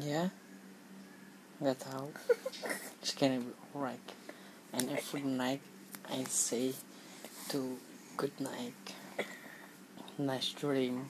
Yeah, that's how. it's gonna be alright and every night I say to good night. Nice dream.